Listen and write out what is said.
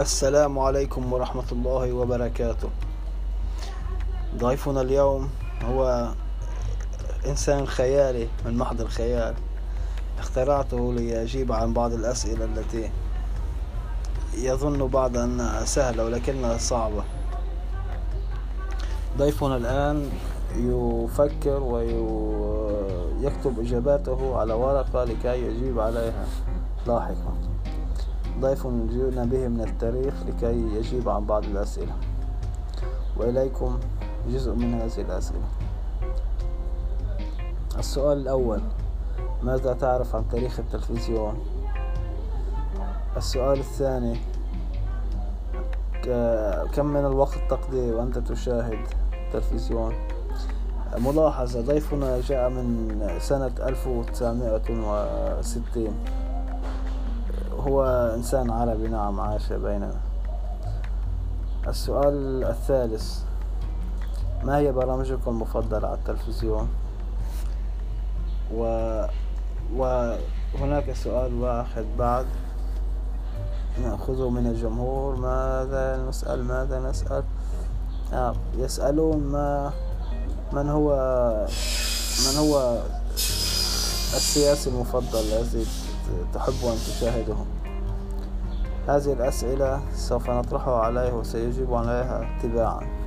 السلام عليكم ورحمة الله وبركاته. ضيفنا اليوم هو إنسان خيالي من محض الخيال اخترعته ليجيب عن بعض الأسئلة التي يظن بعض أنها سهلة ولكنها صعبة. ضيفنا الآن يفكر ويكتب إجاباته على ورقة لكي يجيب عليها لاحقا. ضيف جئنا به من التاريخ لكي يجيب عن بعض الأسئلة. وإليكم جزء من هذه الأسئلة. السؤال الأول ماذا تعرف عن تاريخ التلفزيون؟ السؤال الثاني كم من الوقت تقضي وأنت تشاهد تلفزيون؟ ملاحظة ضيفنا جاء من سنة 1960 هو إنسان عربي نعم عاش بيننا السؤال الثالث. ما هي برامجكم المفضلة على التلفزيون؟ و وهناك سؤال واحد بعد. نأخذه من الجمهور. ماذا نسأل؟ ماذا نسأل؟ آه يسألون ما من هو من هو السياسي المفضل؟ الذي تحب أن تشاهده هذه الأسئلة سوف نطرحها عليه وسيجيب عليها تباعا.